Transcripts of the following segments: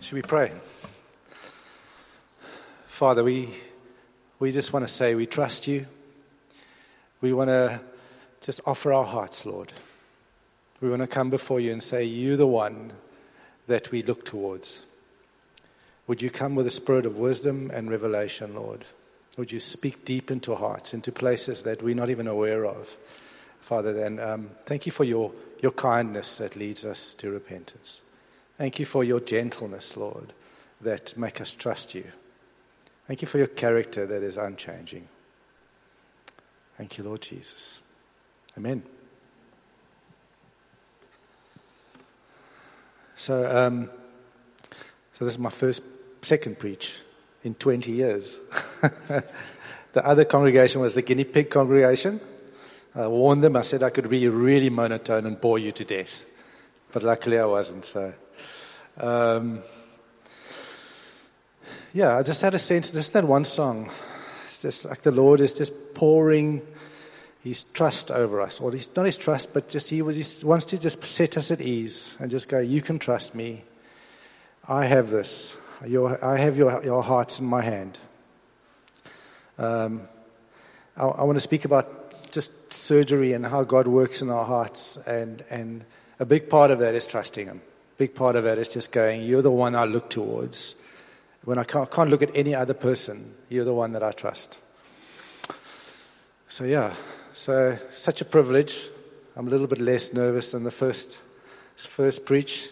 Should we pray? Father, we, we just want to say we trust you. We want to just offer our hearts, Lord. We want to come before you and say, You're the one that we look towards. Would you come with a spirit of wisdom and revelation, Lord? Would you speak deep into hearts, into places that we're not even aware of, Father? Then um, thank you for your, your kindness that leads us to repentance. Thank you for your gentleness, Lord, that make us trust you. Thank you for your character that is unchanging. Thank you, Lord Jesus. Amen. So, um, so this is my first, second preach in 20 years. the other congregation was the guinea pig congregation. I warned them. I said I could be really monotone and bore you to death, but luckily I wasn't. So. Um, yeah, I just had a sense, just that one song. It's just like the Lord is just pouring His trust over us. Or he's, not His trust, but just He, was, he wants to just set us at ease and just go, You can trust me. I have this. Your, I have your, your hearts in my hand. Um, I, I want to speak about just surgery and how God works in our hearts. And, and a big part of that is trusting Him big part of it is just going, You're the one I look towards. When I can't, can't look at any other person, you're the one that I trust. So, yeah, so such a privilege. I'm a little bit less nervous than the first, first preach.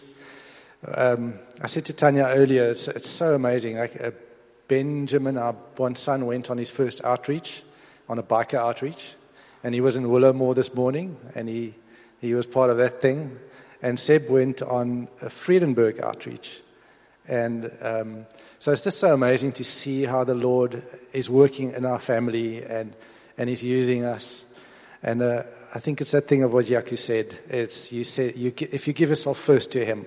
Um, I said to Tanya earlier, it's, it's so amazing. Like uh, Benjamin, our one son, went on his first outreach, on a biker outreach, and he was in Willowmore this morning, and he, he was part of that thing and Seb went on a Friedenberg outreach. And um, so it's just so amazing to see how the Lord is working in our family and, and He's using us. And uh, I think it's that thing of what Yaku said. It's you said you, if you give yourself first to Him,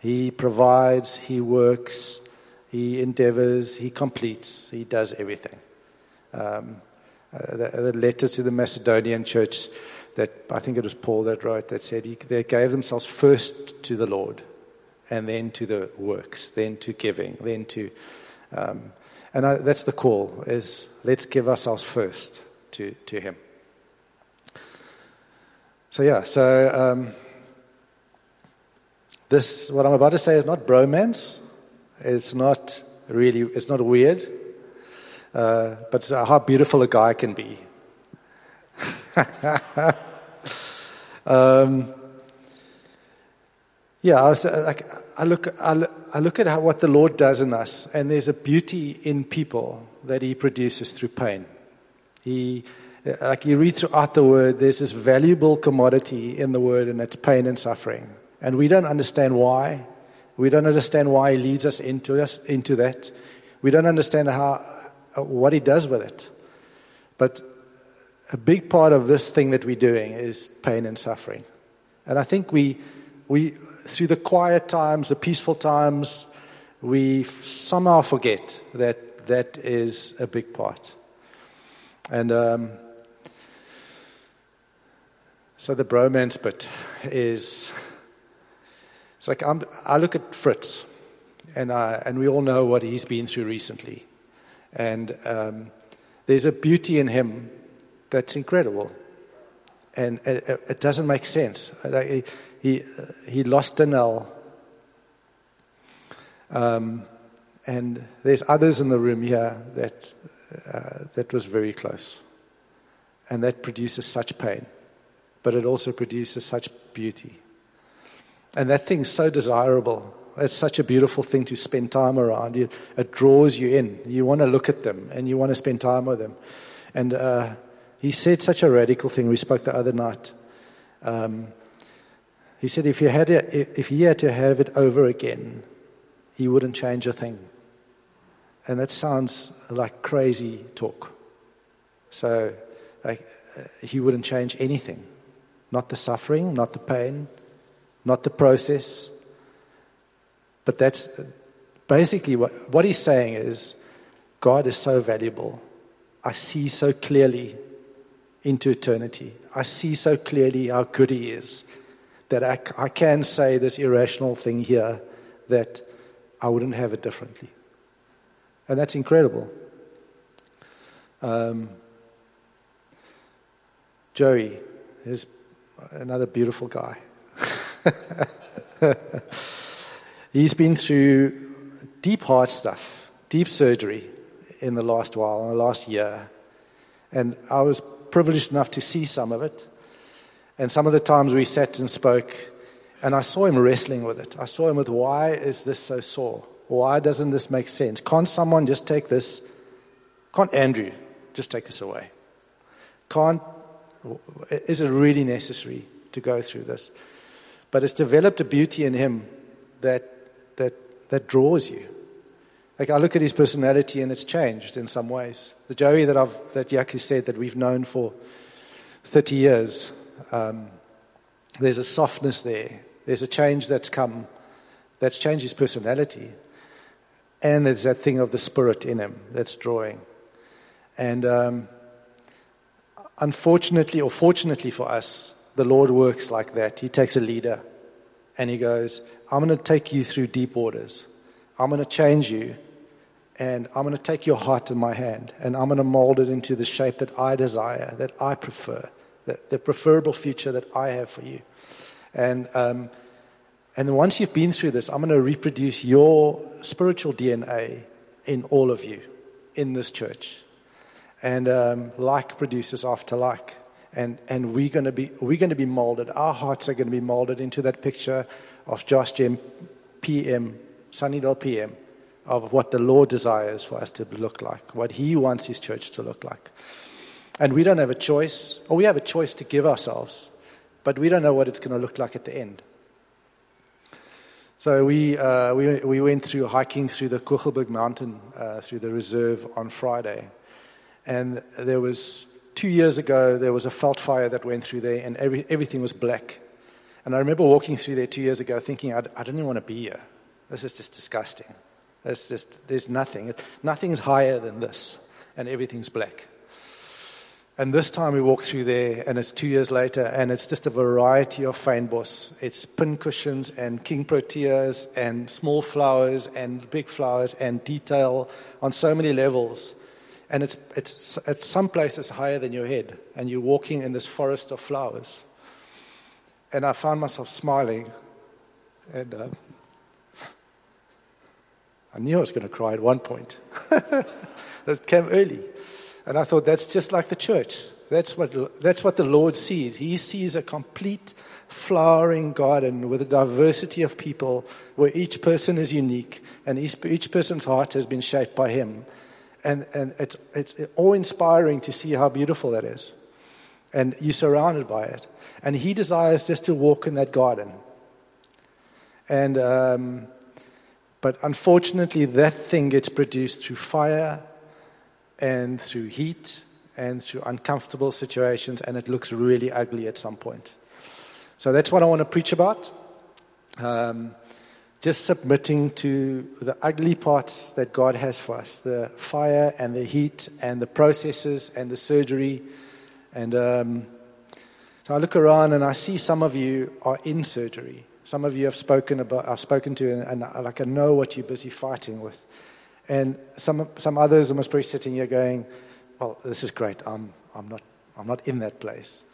He provides, He works, He endeavors, He completes, He does everything. Um, uh, the, the letter to the Macedonian church that I think it was Paul that wrote that said he, they gave themselves first to the Lord and then to the works, then to giving, then to. Um, and I, that's the call is let's give ourselves first to, to him. So yeah, so um, this what I'm about to say is not bromance. It's not really. It's not weird. Uh, but how beautiful a guy can be. um, yeah, I, was, uh, like, I look, I look, I look at how, what the Lord does in us, and there's a beauty in people that He produces through pain. He, uh, like you read throughout the Word, there's this valuable commodity in the Word, and it's pain and suffering. And we don't understand why. We don't understand why He leads us into us into that. We don't understand how uh, what He does with it. But a big part of this thing that we're doing is pain and suffering. And I think we, we through the quiet times, the peaceful times, we somehow forget that that is a big part. And um, so the bromance bit is it's like I'm, i look at Fritz, and I, and we all know what he's been through recently, and um, there's a beauty in him that's incredible. And it, doesn't make sense. He, he, he lost Danelle. Um, and there's others in the room here that, uh, that was very close. And that produces such pain. But it also produces such beauty. And that thing's so desirable. It's such a beautiful thing to spend time around. It, it draws you in. You want to look at them and you want to spend time with them. And uh, he said such a radical thing. We spoke the other night. Um, he said if he, had if he had to have it over again, he wouldn't change a thing. And that sounds like crazy talk. So like, uh, he wouldn't change anything. Not the suffering, not the pain, not the process. But that's basically what, what he's saying is God is so valuable. I see so clearly into eternity. I see so clearly how good He is that I, I can say this irrational thing here that I wouldn't have it differently. And that's incredible. Um, Joey is another beautiful guy. He's been through deep heart stuff, deep surgery in the last while, in the last year. And I was privileged enough to see some of it. And some of the times we sat and spoke, and I saw him wrestling with it. I saw him with, why is this so sore? Why doesn't this make sense? Can't someone just take this? Can't Andrew just take this away? Can't, is it really necessary to go through this? But it's developed a beauty in him that, that, that draws you. Like I look at his personality and it's changed in some ways. The Joey that I've, that Yaku said that we've known for 30 years, um, there's a softness there. There's a change that's come, that's changed his personality. And there's that thing of the spirit in him that's drawing. And um, unfortunately, or fortunately for us, the Lord works like that. He takes a leader and he goes, I'm going to take you through deep waters. I'm going to change you and I'm going to take your heart in my hand and I'm going to mold it into the shape that I desire, that I prefer, that the preferable future that I have for you. And, um, and once you've been through this, I'm going to reproduce your spiritual DNA in all of you in this church. And um, like produces after like. And, and we're going to be we're going to be molded. Our hearts are going to be molded into that picture of Josh Jim, PM, Sunningdale PM, of what the Lord desires for us to look like, what He wants His church to look like. And we don't have a choice, or we have a choice to give ourselves, but we don't know what it's going to look like at the end. So we, uh, we, we went through hiking through the Kogelberg mountain, uh, through the reserve on Friday. And there was, two years ago, there was a veld fire that went through there, and every, everything was black. And I remember walking through there two years ago thinking, I, I don't even want to be here. This is just disgusting. There's just, there's nothing. Nothing's higher than this, and everything's black. And this time we walk through there, and it's two years later, and it's just a variety of fynbos. It's pincushions and king proteas and small flowers and big flowers and detail on so many levels. And it's, it's at some places higher than your head, and you're walking in this forest of flowers. And I found myself smiling, and uh, I knew I was going to cry at one point. it came early. And I thought, that's just like the church. That's what, that's what the Lord sees. He sees a complete flowering garden with a diversity of people where each person is unique and each, each person's heart has been shaped by Him. And, and it's, it's awe inspiring to see how beautiful that is. And you're surrounded by it. And He desires just to walk in that garden. And, um, but unfortunately, that thing gets produced through fire and through heat and through uncomfortable situations, and it looks really ugly at some point. So that's what I want to preach about. Um, just submitting to the ugly parts that God has for us the fire and the heat and the processes and the surgery. And um, so I look around and I see some of you are in surgery. Some of you have spoken about, I've spoken to, and, and like I know what you're busy fighting with. And some, some others are probably sitting here going, well, this is great. I'm, I'm, not, I'm not in that place.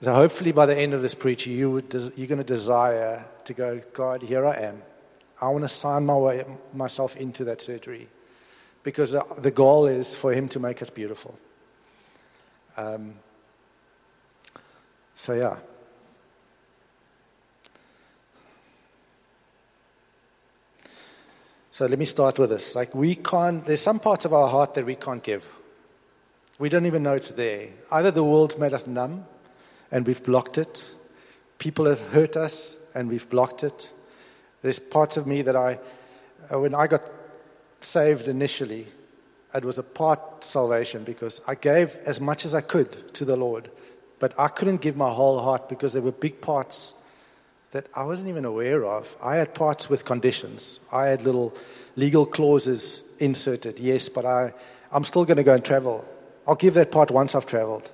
So hopefully by the end of this preaching, you would, you're going to desire to go, God, here I am. I want to sign my way, myself into that surgery because the, the goal is for Him to make us beautiful. Um, so, yeah. So let me start with this. Like we can't, there's some parts of our heart that we can't give. We don't even know it's there. Either the world's made us numb and we've blocked it. People have hurt us and we've blocked it. There's parts of me that I, uh, when I got saved initially, it was a part salvation because I gave as much as I could to the Lord. But I couldn't give my whole heart because there were big parts that I wasn't even aware of. I had parts with conditions. I had little legal clauses inserted. Yes, but I, I'm still going to go and travel. I'll give that part once I've traveled.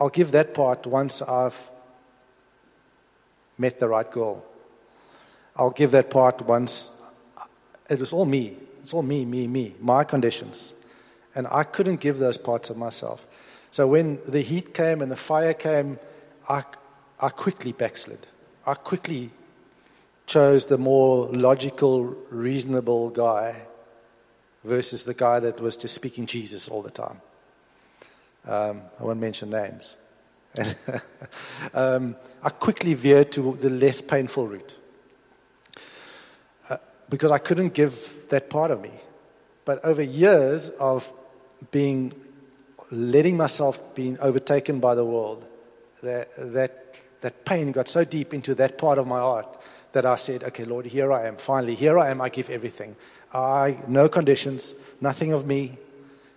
I'll give that part once I've met the right girl. I'll give that part once it was all me. It's all me, me, me, my conditions. And I couldn't give those parts of myself. So when the heat came and the fire came, I, I quickly backslid. I quickly chose the more logical, reasonable guy versus the guy that was just speaking Jesus all the time. Um, I won't mention names. um, I quickly veered to the less painful route uh, because I couldn't give that part of me. But over years of being, letting myself being overtaken by the world, that, that, that pain got so deep into that part of my heart that I said, okay, Lord, here I am. Finally, here I am. I give everything. I, no conditions, nothing of me,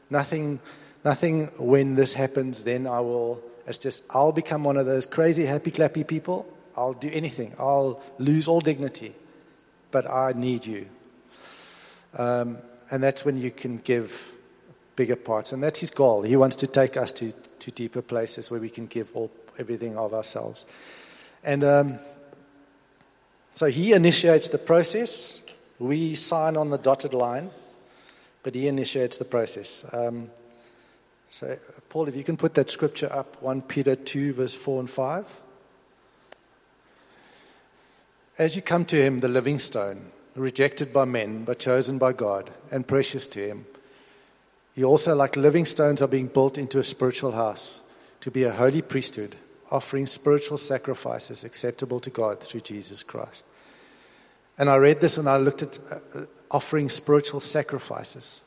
nothing, nothing when this happens, then I will, it's just, I'll become one of those crazy, happy, clappy people. I'll do anything. I'll lose all dignity. But I need you. Um, and that's when you can give bigger parts. And that's his goal. He wants to take us to, to deeper places where we can give all, everything of ourselves. And um, so he initiates the process. We sign on the dotted line, but he initiates the process. Um, so, Paul, if you can put that scripture up 1 Peter 2, verse 4 and 5. As you come to him, the living stone, rejected by men, but chosen by God and precious to him, you also, like living stones, are being built into a spiritual house to be a holy priesthood, offering spiritual sacrifices acceptable to God through Jesus Christ. And I read this and I looked at uh, offering spiritual sacrifices.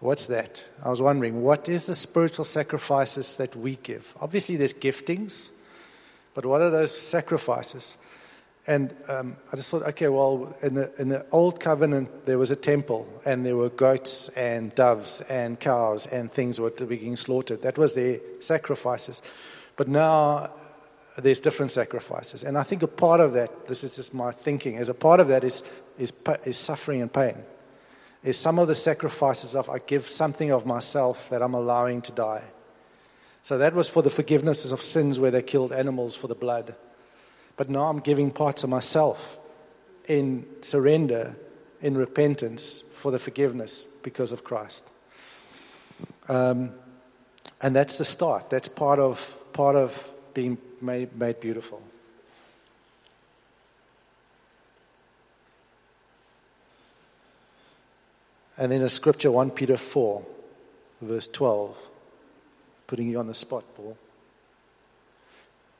What's that? I was wondering, what is the spiritual sacrifices that we give? Obviously, there's giftings, but what are those sacrifices? And um, I just thought, okay, well, in the, in the old covenant, there was a temple, and there were goats and doves and cows and things were being slaughtered. That was their sacrifices. But now there's different sacrifices. And I think a part of that, this is just my thinking, is a part of that is, is, is suffering and pain. Is some of the sacrifices of I give something of myself that I'm allowing to die. So that was for the forgiveness of sins where they killed animals for the blood. But now I'm giving parts of myself in surrender, in repentance for the forgiveness because of Christ. Um, and that's the start. That's part of, part of being made, made beautiful. And then a scripture, 1 Peter 4, verse 12, putting you on the spot, Paul.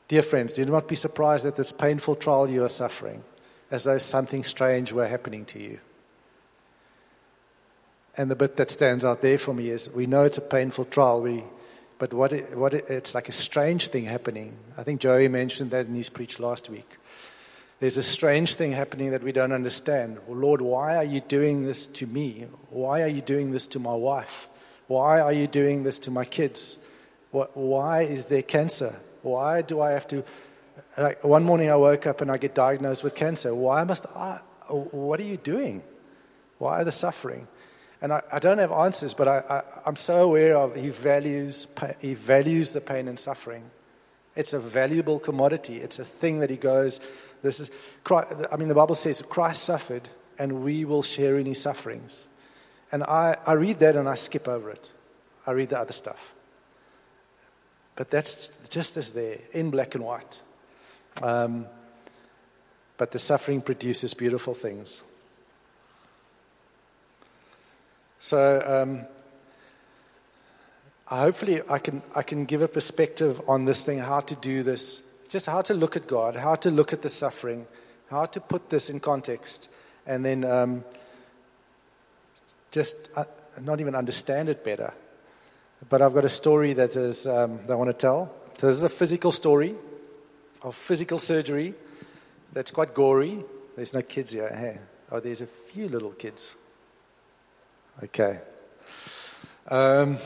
Dear friends, do not be surprised at this painful trial you are suffering, as though something strange were happening to you. And the bit that stands out there for me is we know it's a painful trial, we, but what, it, what it, it's like a strange thing happening. I think Joey mentioned that in his preach last week. There's a strange thing happening that we don't understand. Well, Lord, why are you doing this to me? Why are you doing this to my wife? Why are you doing this to my kids? Why is there cancer? Why do I have to? Like one morning I woke up and I get diagnosed with cancer. Why must I? What are you doing? Why the suffering? And I, I don't have answers, but I, am so aware of he values, he values the pain and suffering. It's a valuable commodity. It's a thing that he goes, this is, I mean, the Bible says Christ suffered and we will share in his sufferings. And I, I read that and I skip over it. I read the other stuff. But that's just as there, in black and white. Um, but the suffering produces beautiful things. So um, hopefully I can, I can give a perspective on this thing, how to do this, just how to look at God, how to look at the suffering, how to put this in context, and then um, just uh, not even understand it better. But I've got a story that, is, um, that I want to tell. So this is a physical story of physical surgery that's quite gory. There's no kids here. Hey. Oh, there's a few little kids. Okay. Um,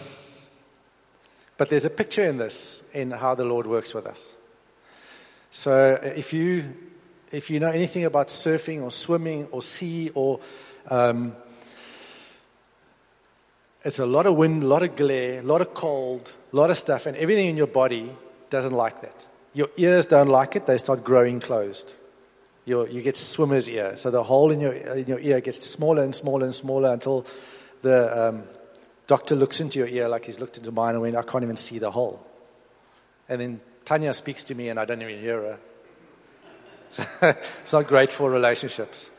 but there's a picture in this in how the Lord works with us. So if you if you know anything about surfing or swimming or sea or um, it's a lot of wind, a lot of glare, a lot of cold, a lot of stuff, and everything in your body doesn't like that. Your ears don't like it, they start growing closed. You get swimmer's ear. So the hole in your, in your ear gets smaller and smaller and smaller until the um, doctor looks into your ear like he's looked into mine and went, I can't even see the hole. And then Tanya speaks to me and I don't even hear her. So it's not great for relationships.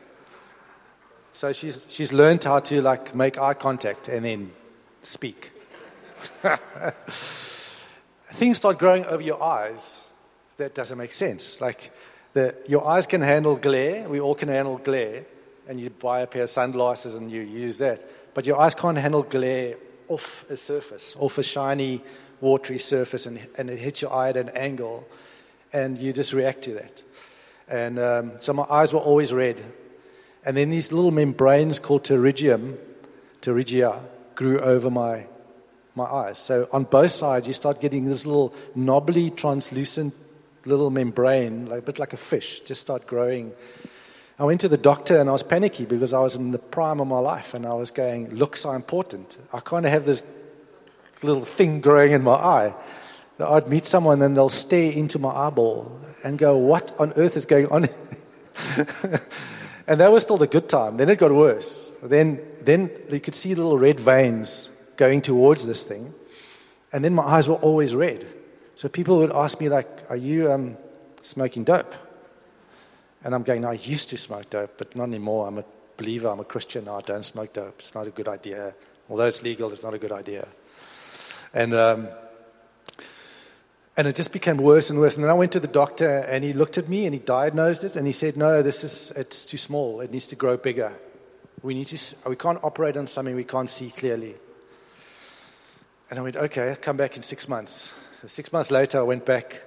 So she's, she's learned how to like make eye contact and then speak. Things start growing over your eyes. That doesn't make sense. Like the, your eyes can handle glare. We all can handle glare. And you buy a pair of sunglasses and you use that. But your eyes can't handle glare off a surface, off a shiny, watery surface, and, and it hits your eye at an angle. And you just react to that. And um, so my eyes were always red. And then these little membranes called pterygium, pterygia, grew over my, my eyes. So on both sides, you start getting this little knobbly, translucent little membrane, like, a bit like a fish, just start growing. I went to the doctor and I was panicky because I was in the prime of my life and I was going, looks are important. I kind of have this little thing growing in my eye. I'd meet someone and they'll stare into my eyeball and go, What on earth is going on? and that was still the good time. Then it got worse. Then, then you could see little red veins going towards this thing. And then my eyes were always red. So people would ask me, like, Are you um, smoking dope? And I'm going, I used to smoke dope, but not anymore. I'm a believer. I'm a Christian. I don't smoke dope. It's not a good idea. Although it's legal, it's not a good idea. And um, and it just became worse and worse. And then I went to the doctor and he looked at me and he diagnosed it and he said, no, this is, it's too small. It needs to grow bigger. We, need to, we can't operate on something we can't see clearly. And I went, okay, I'll come back in six months. Six months later, I went back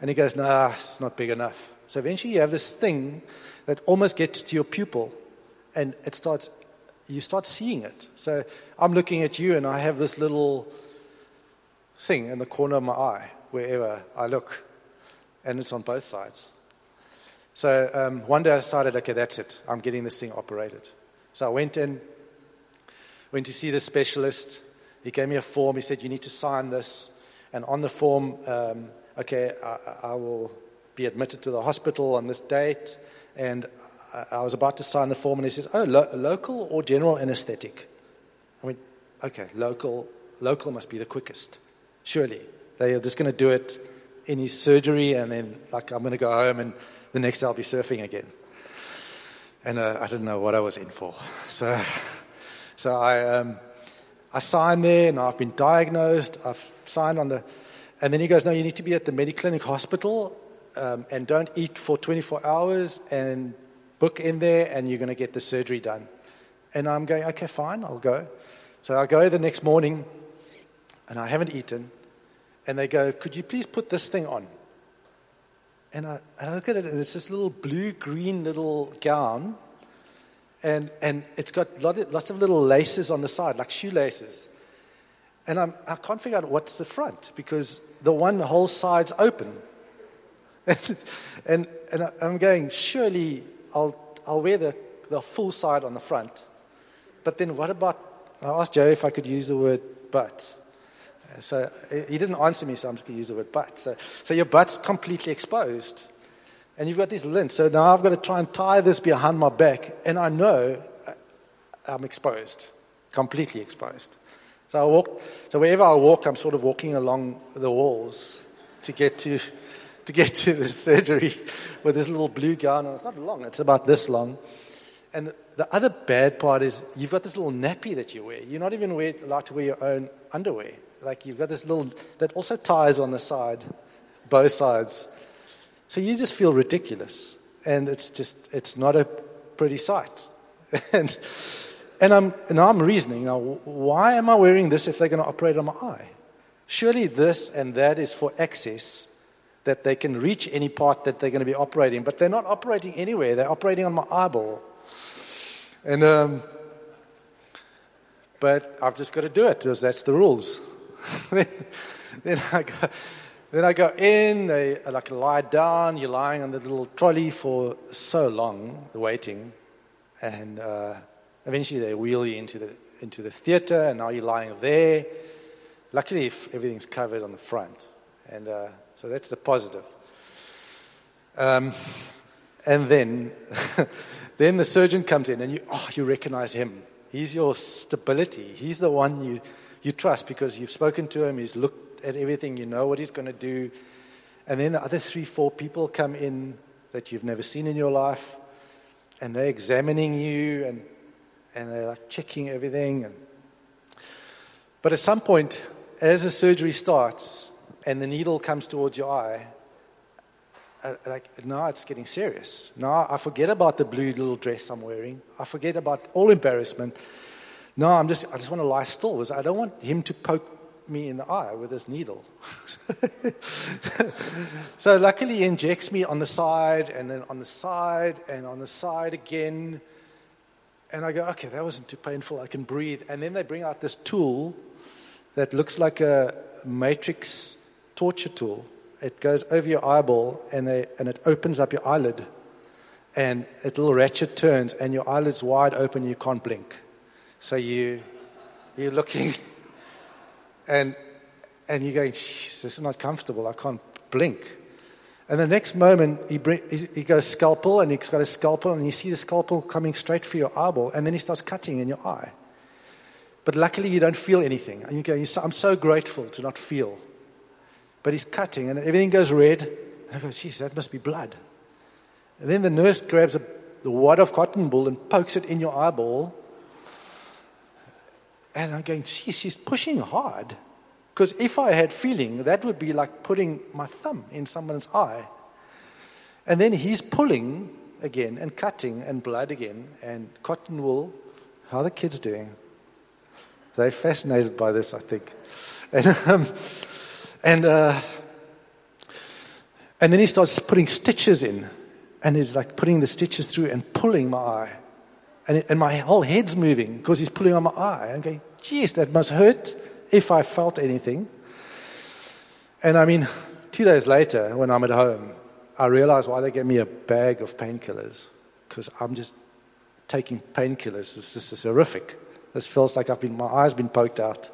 and he goes, nah, it's not big enough. So eventually you have this thing that almost gets to your pupil and it starts, you start seeing it. So I'm looking at you and I have this little thing in the corner of my eye wherever I look, and it's on both sides. So um, one day I decided, okay, that's it. I'm getting this thing operated. So I went in, went to see the specialist. He gave me a form. He said, you need to sign this. And on the form, um, okay, I, I, will be admitted to the hospital on this date. And I, was about to sign the form, and he says, oh, lo- local or general anesthetic? I went, okay, local. Local must be the quickest, surely. They are just going to do it in his surgery, and then, like, I'm going to go home, and the next day I'll be surfing again. And uh, I didn't know what I was in for. So, so I, um, I signed there, and I've been diagnosed. I've signed on the. And then he goes, No, you need to be at the Mediclinic hospital um, and don't eat for 24 hours and book in there, and you're going to get the surgery done. And I'm going, Okay, fine, I'll go. So I go the next morning, and I haven't eaten and they go, Could you please put this thing on? And I, and I look at it, and it's this little blue green little gown, and, and it's got lots of little laces on the side, like shoelaces. And I'm, I can't figure out what's the front because the one whole side's open. and, and, and I'm going, surely I'll, I'll wear the, the full side on the front. But then what about, I asked Joe if I could use the word but. So he didn't answer me, so I'm just going to use the word butt. So, so your butt's completely exposed. And you've got this lint. So now I've got to try and tie this behind my back. And I know uh, I'm exposed, completely exposed. So I walk, so wherever I walk, I'm sort of walking along the walls to get to, to get to the surgery with this little blue gown. And it's not long, it's about this long. And the other bad part is you've got this little nappy that you wear. You're not even allowed to wear your own underwear. Like you've got this little, that also ties on the side, both sides. So you just feel ridiculous. And it's just, it's not a pretty sight. and, and I'm, and I'm reasoning now, why am I wearing this if they're going to operate on my eye? Surely this and that is for access, that they can reach any part that they're going to be operating, but they're not operating anywhere. They're operating on my eyeball. And, um, but I've just got to do it because that's the rules. then, I go, then I go in, they like lie down, you're lying on the little trolley for so long, waiting, and uh, eventually they wheel you into the, into the theater, and now you're lying there. Luckily, if everything's covered on the front, and uh, so that's the positive. Um, And then, then the surgeon comes in and you, oh, you recognize him. He's your stability. He's the one you, you trust because you've spoken to him. He's looked at everything. You know what he's going to do. And then the other three, four people come in that you've never seen in your life. And they're examining you and, and they're like checking everything. And, but at some point, as the surgery starts and the needle comes towards your eye, uh, like now it's getting serious. Now I forget about the blue little dress I'm wearing. I forget about all embarrassment. No, I'm just I just want to lie still because I don't want him to poke me in the eye with his needle. so luckily he injects me on the side and then on the side and on the side again. And I go, okay, that wasn't too painful. I can breathe. And then they bring out this tool that looks like a matrix torture tool it goes over your eyeball and, they, and it opens up your eyelid. And a little ratchet turns and your eyelid's wide open, you can't blink. So you, you're looking and, and you're going, this is not comfortable, I can't blink. And the next moment, he, bring, he goes scalpel, and he's got a scalpel, and you see the scalpel coming straight for your eyeball, and then he starts cutting in your eye. But luckily, you don't feel anything. And you go, I'm so grateful to not feel. But he's cutting and everything goes red. And I go, geez, that must be blood. And then the nurse grabs a, the wad of cotton wool and pokes it in your eyeball. And I'm going, geez, she's pushing hard. Because if I had feeling, that would be like putting my thumb in someone's eye. And then he's pulling again and cutting and blood again and cotton wool. How are the kids doing? They're fascinated by this, I think. And, um, and, uh, and then he starts putting stitches in. And he's like putting the stitches through and pulling my eye. And, it, and my whole head's moving because he's pulling on my eye. I'm going, geez, that must hurt if I felt anything. And I mean, two days later, when I'm at home, I realize why they gave me a bag of painkillers. Because I'm just taking painkillers. This, this is horrific. This feels like I've been, my eye's been poked out.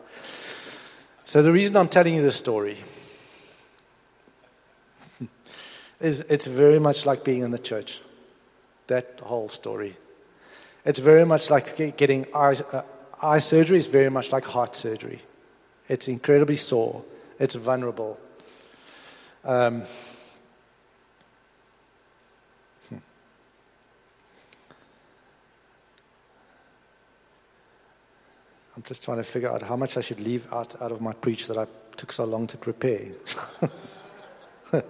So, the reason I'm telling you this story is it's very much like being in the church. That whole story. It's very much like getting eye, uh, eye surgery, it's very much like heart surgery. It's incredibly sore, it's vulnerable. Um, just trying to figure out how much I should leave out, out of my preach that I took so long to prepare.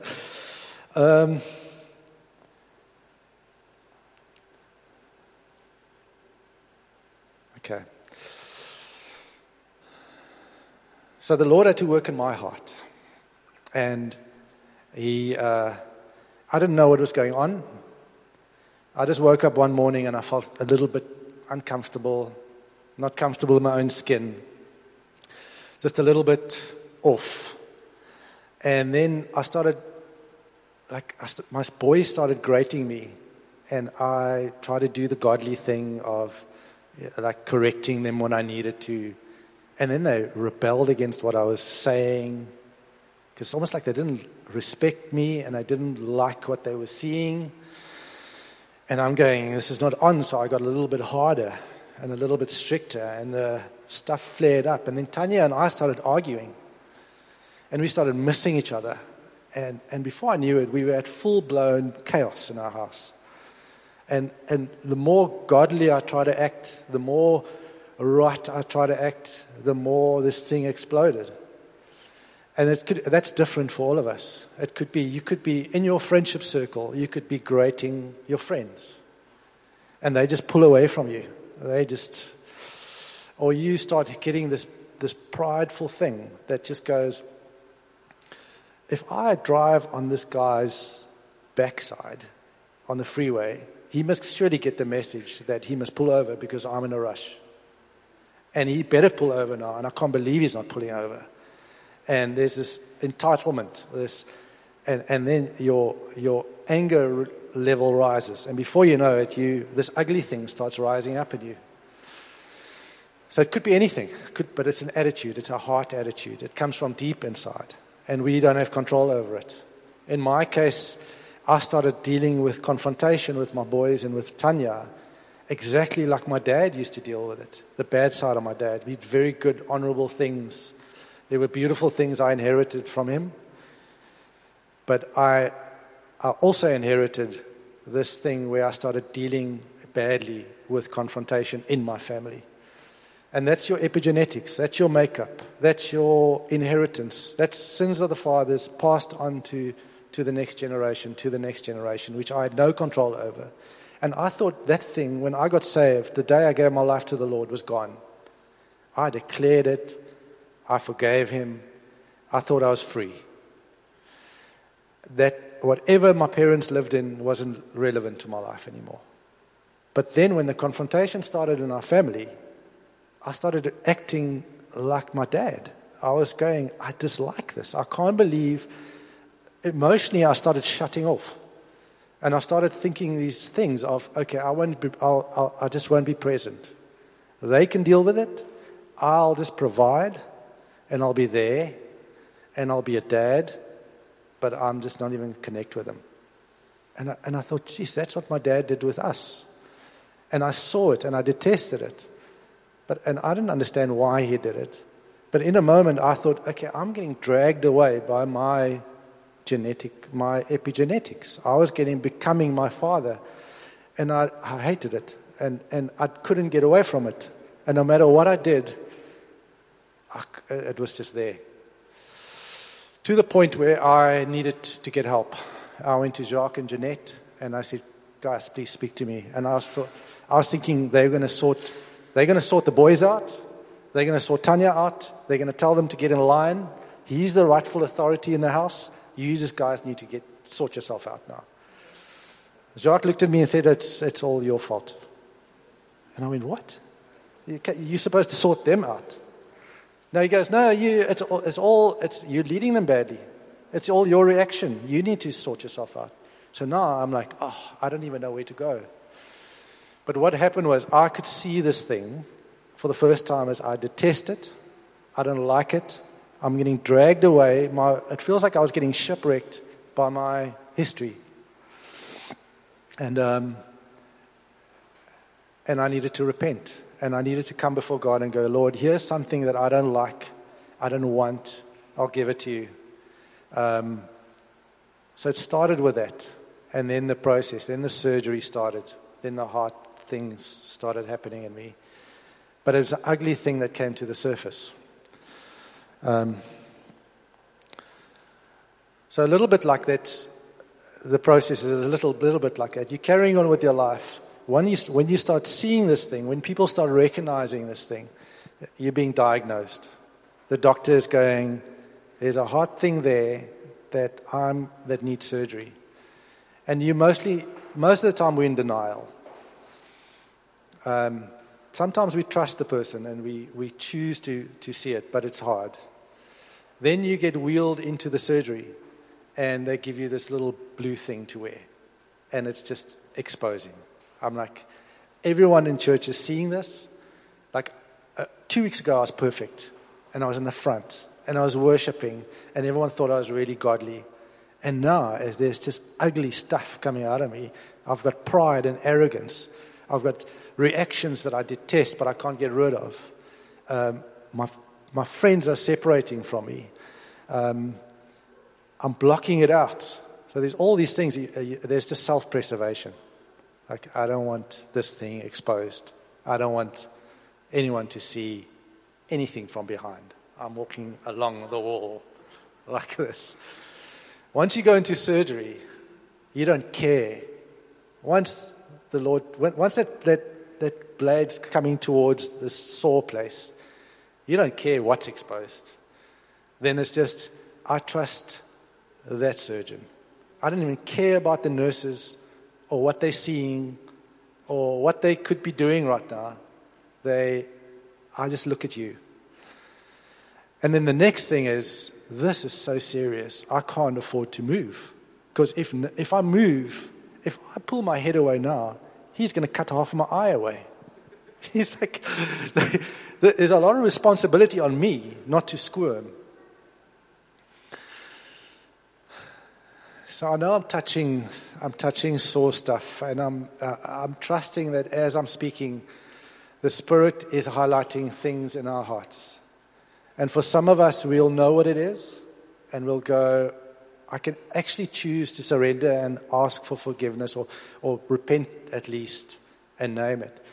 um, okay. So the Lord had to work in my heart. And He, uh, I didn't know what was going on. I just woke up one morning and I felt a little bit uncomfortable not comfortable in my own skin, just a little bit off. And then I started, like, I st- my boys started grating me, and I tried to do the godly thing of, like, correcting them when I needed to. And then they rebelled against what I was saying, because it's almost like they didn't respect me and I didn't like what they were seeing. And I'm going, this is not on, so I got a little bit harder and a little bit stricter, and the stuff flared up. And then Tanya and I started arguing, and we started missing each other. And, and before I knew it, we were at full blown chaos in our house. And, and the more godly I try to act, the more right I try to act, the more this thing exploded. And could, that's different for all of us. It could be, you could be in your friendship circle, you could be grating your friends, and they just pull away from you. They just, or you start getting this, this prideful thing that just goes, if I drive on this guy's backside on the freeway, he must surely get the message that he must pull over because I'm in a rush. And he better pull over now, and I can't believe he's not pulling over. And there's this entitlement, this, and, and then your, your anger level rises. And before you know it, you, this ugly thing starts rising up in you. So it could be anything, could, but it's an attitude. It's a heart attitude. It comes from deep inside, and we don't have control over it. In my case, I started dealing with confrontation with my boys and with Tanya exactly like my dad used to deal with it. The bad side of my dad. He did very good, honorable things. There were beautiful things I inherited from him. But I, I also inherited this thing where I started dealing badly with confrontation in my family. And that's your epigenetics, that's your makeup, that's your inheritance, that's sins of the fathers passed on to, to the next generation, to the next generation, which I had no control over. And I thought that thing, when I got saved, the day I gave my life to the Lord, was gone. I declared it, I forgave him, I thought I was free. That whatever my parents lived in wasn't relevant to my life anymore. But then when the confrontation started in our family, I started acting like my dad. I was going, I dislike this. I can't believe. Emotionally, I started shutting off. And I started thinking these things of, okay, I, won't be, I'll, I'll, I just won't be present. They can deal with it. I'll just provide, and I'll be there, and I'll be a dad, but I'm just not even connect with them. And I, and I thought, geez, that's what my dad did with us. And I saw it, and I detested it. But, and I didn't understand why he did it. But in a moment, I thought, okay, I'm getting dragged away by my genetic, my epigenetics. I was getting, becoming my father. And I, I hated it. And, and I couldn't get away from it. And no matter what I did, I, it was just there. To the point where I needed to get help. I went to Jacques and Jeanette and I said, guys, please speak to me. And I was, th- I was thinking they're going to sort, they're going to sort the boys out. They're going to sort Tanya out. They're going to tell them to get in line. He's the rightful authority in the house. You just guys need to get sort yourself out now. Jacques looked at me and said, It's, it's all your fault. And I went, What? You're supposed to sort them out. No, he goes, No, you, it's, it's all, it's, you're leading them badly. It's all your reaction. You need to sort yourself out. So now I'm like, Oh, I don't even know where to go. But what happened was I could see this thing for the first time as I detest it. I don't like it. I'm getting dragged away. My, it feels like I was getting shipwrecked by my history. And, um, and I needed to repent. And I needed to come before God and go, Lord, here's something that I don't like. I don't want. I'll give it to you. Um, so it started with that. And then the process, then the surgery started. Then the heart things started happening in me. But it was an ugly thing that came to the surface. Um, so a little bit like that, the process is a little, little bit like that. You're carrying on with your life. When you, when you start seeing this thing, when people start recognizing this thing, you're being diagnosed. The doctor is going, there's a heart thing there that, I'm, that needs surgery. And you mostly, most of the time, we're in denial. Um, sometimes we trust the person and we, we choose to, to see it, but it's hard. Then you get wheeled into the surgery and they give you this little blue thing to wear. And it's just exposing. I'm like, everyone in church is seeing this. Like, uh, two weeks ago, I was perfect and I was in the front and I was worshiping and everyone thought I was really godly. And now there's just ugly stuff coming out of me. I've got pride and arrogance. I've got reactions that I detest but I can't get rid of. Um, my my friends are separating from me. Um, I'm blocking it out. So there's all these things. There's just self preservation. Like, I don't want this thing exposed. I don't want anyone to see anything from behind. I'm walking along the wall like this. Once you go into surgery, you don't care. Once the Lord, once that, that, that blade's coming towards this sore place, you don't care what's exposed. Then it's just, I trust that surgeon. I don't even care about the nurses or what they're seeing or what they could be doing right now. They, I just look at you. And then the next thing is, this is so serious. I can't afford to move. Because if, if I move, if I pull my head away now, he's going to cut half my eye away. He's like, there's a lot of responsibility on me not to squirm. So I know I'm touching, I'm touching sore stuff, and I'm, uh, I'm trusting that as I'm speaking, the Spirit is highlighting things in our hearts. And for some of us, we'll know what it is, and we'll go, I can actually choose to surrender and ask for forgiveness or, or repent at least and name it.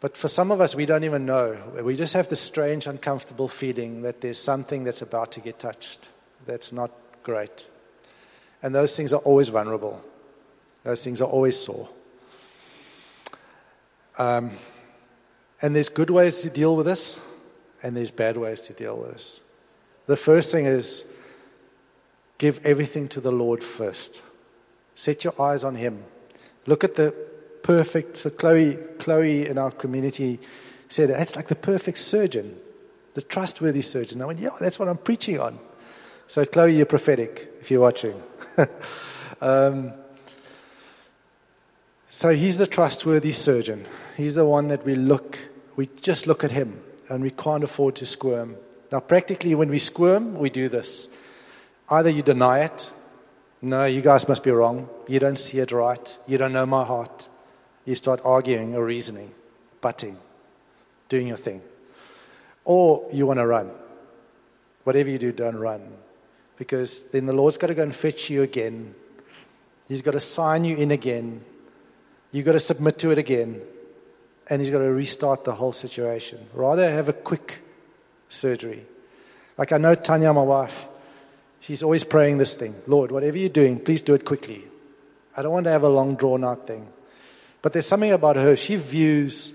But for some of us, we don't even know. We just have this strange, uncomfortable feeling that there's something that's about to get touched that's not great. And those things are always vulnerable, those things are always sore. Um, and there's good ways to deal with this, and there's bad ways to deal with this. The first thing is give everything to the Lord first. Set your eyes on Him. Look at the perfect. So Chloe, Chloe in our community said "That's like the perfect surgeon, the trustworthy surgeon. I went, yeah, that's what I'm preaching on. So Chloe, you're prophetic if you're watching. um, so he's the trustworthy surgeon. He's the one that we look, we just look at him and we can't afford to squirm. Now, practically, when we squirm, we do this. Either you deny it, no, you guys must be wrong. You don't see it right. You don't know my heart. You start arguing or reasoning, butting, doing your thing. Or you want to run. Whatever you do, don't run because then the Lord's got to go and fetch you again. He's got to sign you in again. You've got to submit to it again. And he's got to restart the whole situation. Rather have a quick surgery. Like I know Tanya, my wife, she's always praying this thing Lord, whatever you're doing, please do it quickly. I don't want to have a long drawn out thing. But there's something about her. She views,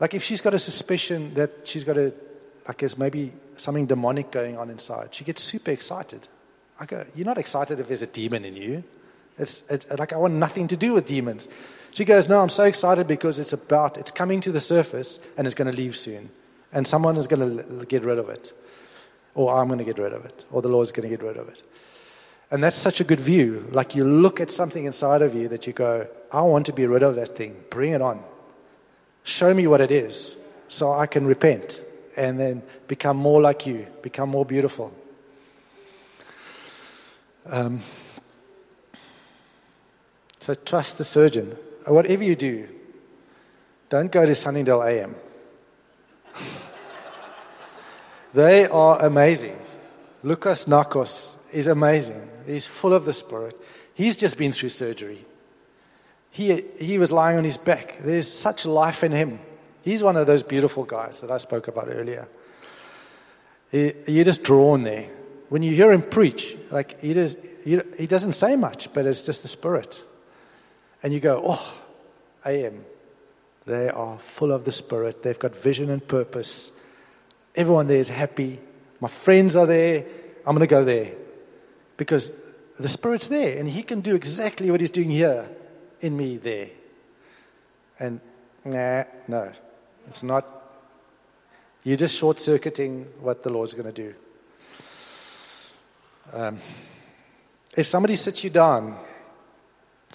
like if she's got a suspicion that she's got a, I guess maybe something demonic going on inside. She gets super excited. I go, You're not excited if there's a demon in you. It's, it's like, I want nothing to do with demons. She goes, No, I'm so excited because it's about, it's coming to the surface and it's going to leave soon. And someone is going to get rid of it. Or I'm going to get rid of it. Or the Lord's going to get rid of it. And that's such a good view. Like you look at something inside of you that you go, I want to be rid of that thing. Bring it on. Show me what it is so I can repent and then become more like you, become more beautiful. Um, so trust the surgeon. Whatever you do, don't go to Sunningdale AM. they are amazing. Lucas Narcos is amazing. He's full of the Spirit. He's just been through surgery. He, he was lying on his back. There's such life in him. He's one of those beautiful guys that I spoke about earlier. You're just drawn there. When you hear him preach, like he, does, he, he doesn't say much, but it's just the Spirit. And you go, oh, I AM. They are full of the Spirit. They've got vision and purpose. Everyone there is happy. My friends are there. I'm going to go there. Because the Spirit's there, and He can do exactly what He's doing here in me there. And nah, no. It's not, you're just short circuiting what the Lord's going to do. Um, if somebody sits you down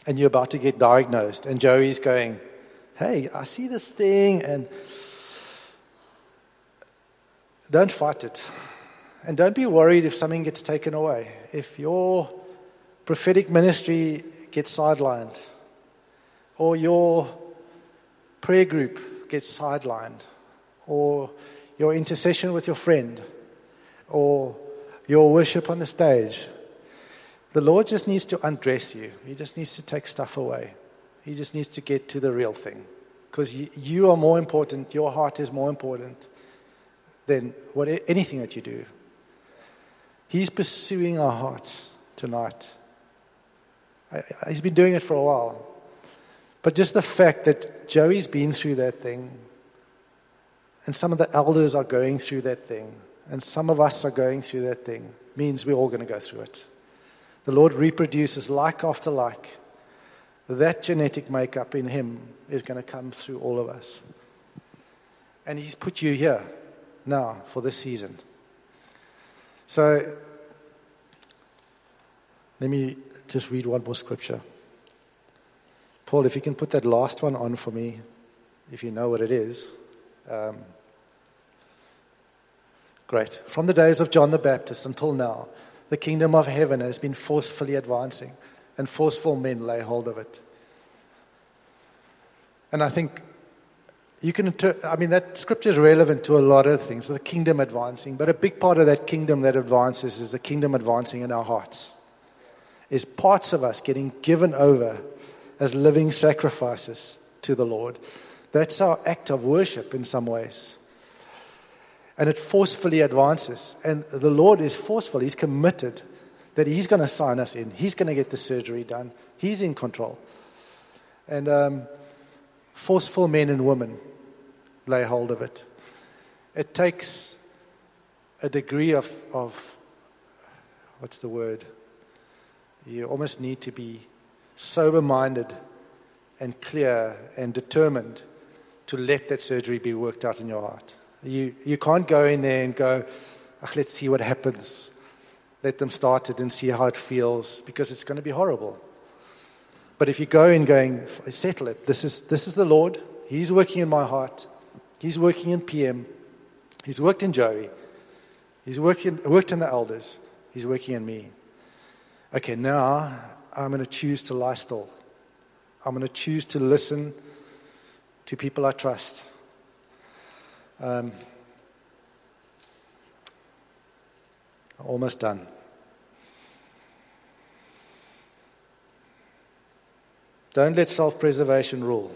and you're about to get diagnosed, and Joey's going, Hey, I see this thing, and don't fight it. And don't be worried if something gets taken away. If your prophetic ministry gets sidelined, or your prayer group gets sidelined, or your intercession with your friend, or your worship on the stage. The Lord just needs to undress you. He just needs to take stuff away. He just needs to get to the real thing. Because you, are more important, your heart is more important than what, anything that you do. He's pursuing our hearts tonight. He's been doing it for a while. But just the fact that Joey's been through that thing, and some of the elders are going through that thing, and some of us are going through that thing, means we're all going to go through it. The Lord reproduces like after like. That genetic makeup in Him is going to come through all of us. And He's put you here now for this season. So, let me just read one more scripture. Paul, if you can put that last one on for me, if you know what it is. Um, great. From the days of John the Baptist until now, The kingdom of heaven has been forcefully advancing, and forceful men lay hold of it. And I think you can, inter- I mean, that scripture is relevant to a lot of things, the kingdom advancing, but a big part of that kingdom that advances is the kingdom advancing in our hearts. Is parts of us getting given over as living sacrifices to the Lord. That's our act of worship in some ways. And it forcefully advances. And the Lord is forceful, He's committed that He's going to sign us in, He's going to get the surgery done, He's in control. And um, forceful men and women lay hold of it. It takes a degree of, of what's the word? You almost need to be sober minded and clear and determined to let that surgery be worked out in your heart. You, you can't go in there and go, let's see what happens. Let them start it and see how it feels because it's going to be horrible. But if you go in going, settle it, this is, this is the Lord. He's working in my heart. He's working in PM. He's worked in Joey. He's working, worked in the elders. He's working in me. Okay, now I'm going to choose to lie still. I'm going to choose to listen to people I trust. Um, almost done. Don't let self preservation rule.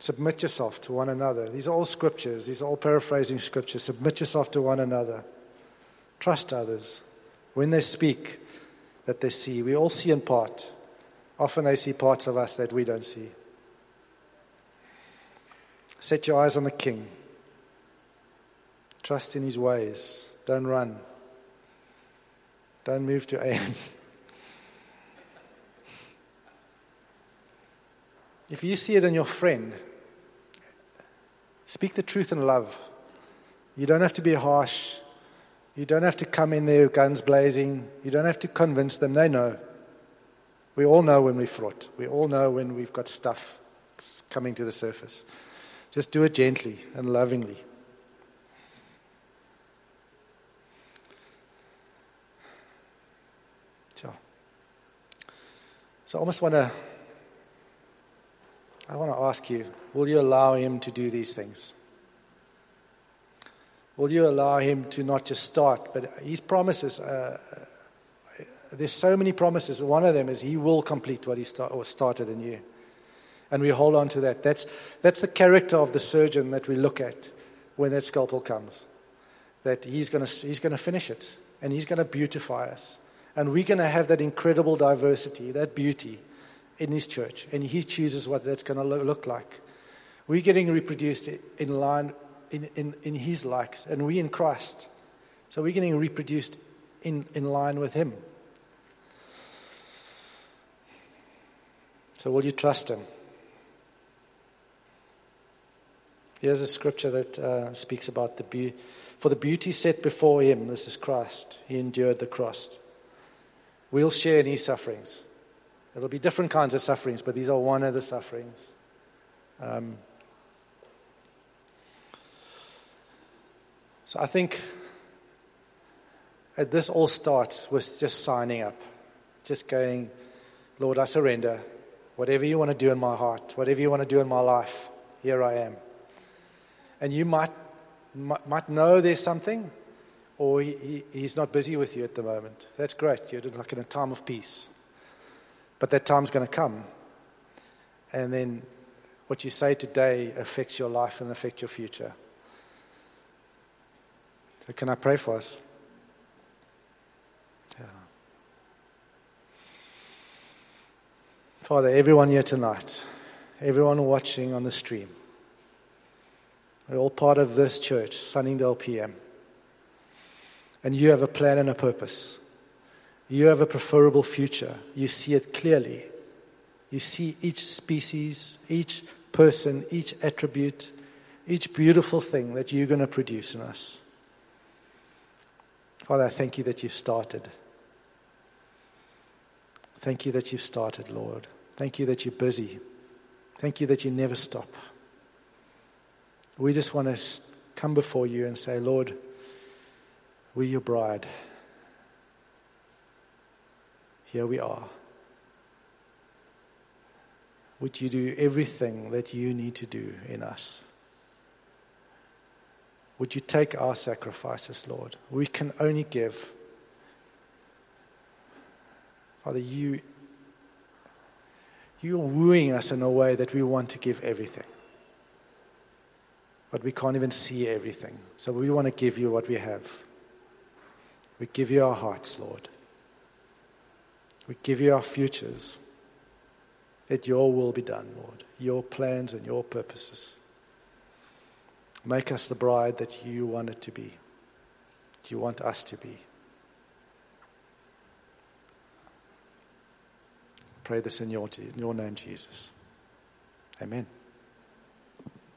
Submit yourself to one another. These are all scriptures, these are all paraphrasing scriptures. Submit yourself to one another. Trust others. When they speak, that they see. We all see in part. Often they see parts of us that we don't see. Set your eyes on the King. Trust in his ways. Don't run. Don't move to aim. if you see it in your friend, Speak the truth in love. You don't have to be harsh. You don't have to come in there guns blazing. You don't have to convince them. They know. We all know when we're fraught. We all know when we've got stuff coming to the surface. Just do it gently and lovingly. So, so I almost want to I want to ask you will you allow Him to do these things? Will you allow Him to not just start, but His promises? Uh, there's so many promises. One of them is He will complete what He start, started in you. And we hold on to that. That's, that's the character of the surgeon that we look at when that scalpel comes. That He's going he's going to finish it and He's going to beautify us. And we're going to have that incredible diversity, that beauty in his church, and he chooses what that's going to look like. We're getting reproduced in line in, in, in his likes, and we in Christ. So we're getting reproduced in, in line with him. So will you trust him? Here's a scripture that uh, speaks about the beauty. For the beauty set before him, this is Christ. He endured the cross. We'll share in his sufferings. It'll be different kinds of sufferings, but these are one of the sufferings. Um, so I think uh, this all starts with just signing up, just going, Lord, I surrender. Whatever you want to do in my heart, whatever you want to do in my life, here I am. And you might, might know there's something, or he, he, he's not busy with you at the moment. That's great. You're like in a time of peace. But that time's going to come. And then what you say today affects your life and affects your future. Can I pray for us? Yeah. Father, everyone here tonight, everyone watching on the stream, we're all part of this church, Sunningdale PM. And you have a plan and a purpose. You have a preferable future. You see it clearly. You see each species, each person, each attribute, each beautiful thing that you're going to produce in us. Father, I thank you that you've started. Thank you that you've started, Lord. Thank you that you're busy. Thank you that you never stop. We just want to come before you and say, Lord, We're your bride. Here we are. Would you do everything that you need to do in us? Would you take our sacrifices, Lord? We can only give. Father, you, you're wooing us in a way that we want to give everything. But we can't even see everything. So we want to give you what we have. We give you our hearts, Lord. We give you our futures. That your will be done, Lord. Your plans and your purposes. Make us the bride that you want it to be. You want us to be. Pray this in your, in your name, Jesus. Amen.